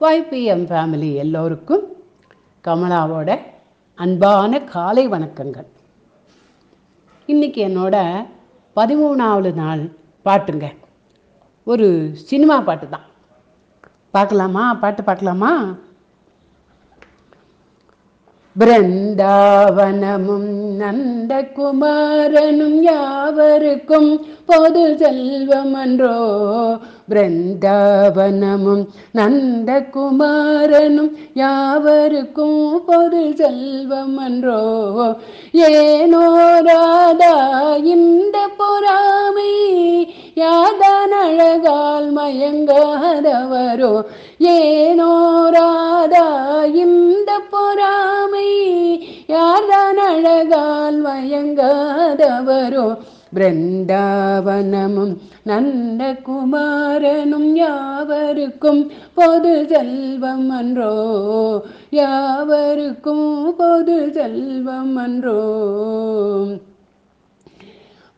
YPM family எல்லோருக்கும் கமலாவோட அன்பான காலை வணக்கங்கள். இன்னைக்கு என்னோட பதிமூணாவது நாள் பாட்டுங்க. ஒரு சினிமா பாட்டு தான். பார்க்கலாமா? பாட்டு பார்க்கலாமா? பிருந்தாவனமும் நந்தகுமாரனும் யாவருக்கும் பொது செல்வமன்றோ பிருந்தாவனமும் நந்தகுமாரனும் யாவருக்கும் பொது செல்வமன்றோ ஏனோராதா இந்த பொறாமை? யாதான் அழகால் மயங்காதவரோ ஏனோராதா இந்த பொறாமை. யார்தான் அழகால் மயங்காதவரோ பிருந்தாவனமும் நந்தகுமாரனும் யாவருக்கும் பொது செல்வம் அன்றோ? யாவருக்கும் பொது செல்வம் அன்றோ?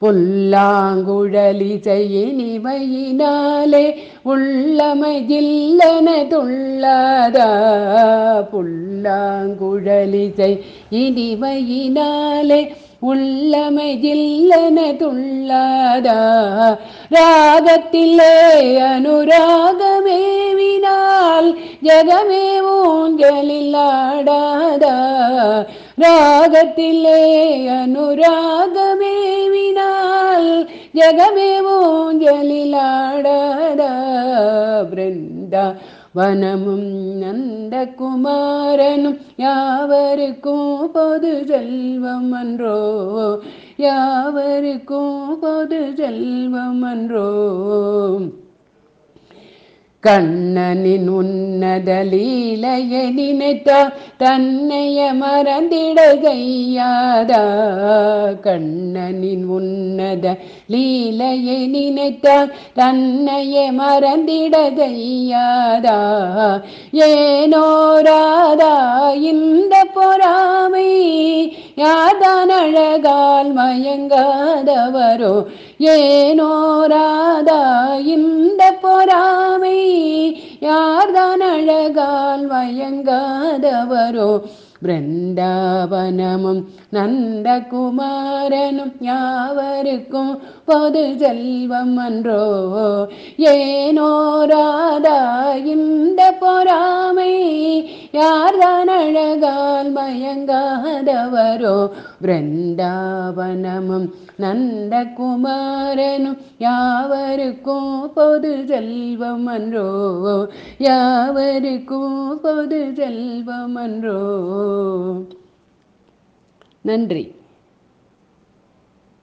புல்லாங்குழலி செய்யினிவையினாலே உள்ளமையில்லன துள்ளாதா புல்லாங்குழலி செய்யினிவையினாலே உள்ளமையில்லன துள்ளாதா ராகத்திலே அனுராகமேவினால் ஜகமே ஊஞ்சலில் ஆடாதா பிருந்தா வனமும் நந்த குமாரனும் யாவருக்கும் பொது செல்வம் அன்றோ? யாவருக்கும் பொது செல்வம் அன்றோ? கண்ணனின் உன்னத லீலையை நினைத்தா தன்னைய மறந்திடகையாதா? கண்ணனின் உன்னத லீலையை நினைத்தா தன்னைய மறந்திடகையாதா? ஏனோராதா இந்த பொறாமை யாதான் அழகால் மயங்காதவரோ? ஏனோராதா இந்த பொறாமை யார்தான் அழகால் வயங்காதவரோ பிருந்தாவனமும் நந்தகுமாரனும் யாவருக்கும் பொது செல்வம் அன்றோ ஏனோ ராதா இந்த பொறாமை யார்தான் அழகால் மயங்காதவரோ பிருந்தாவனமும் நந்தகுமாரனும் யாவருக்கும் பொது செல்வம் அன்றோ யாவருக்கும் பொது செல்வம் அன்றோ நன்றி.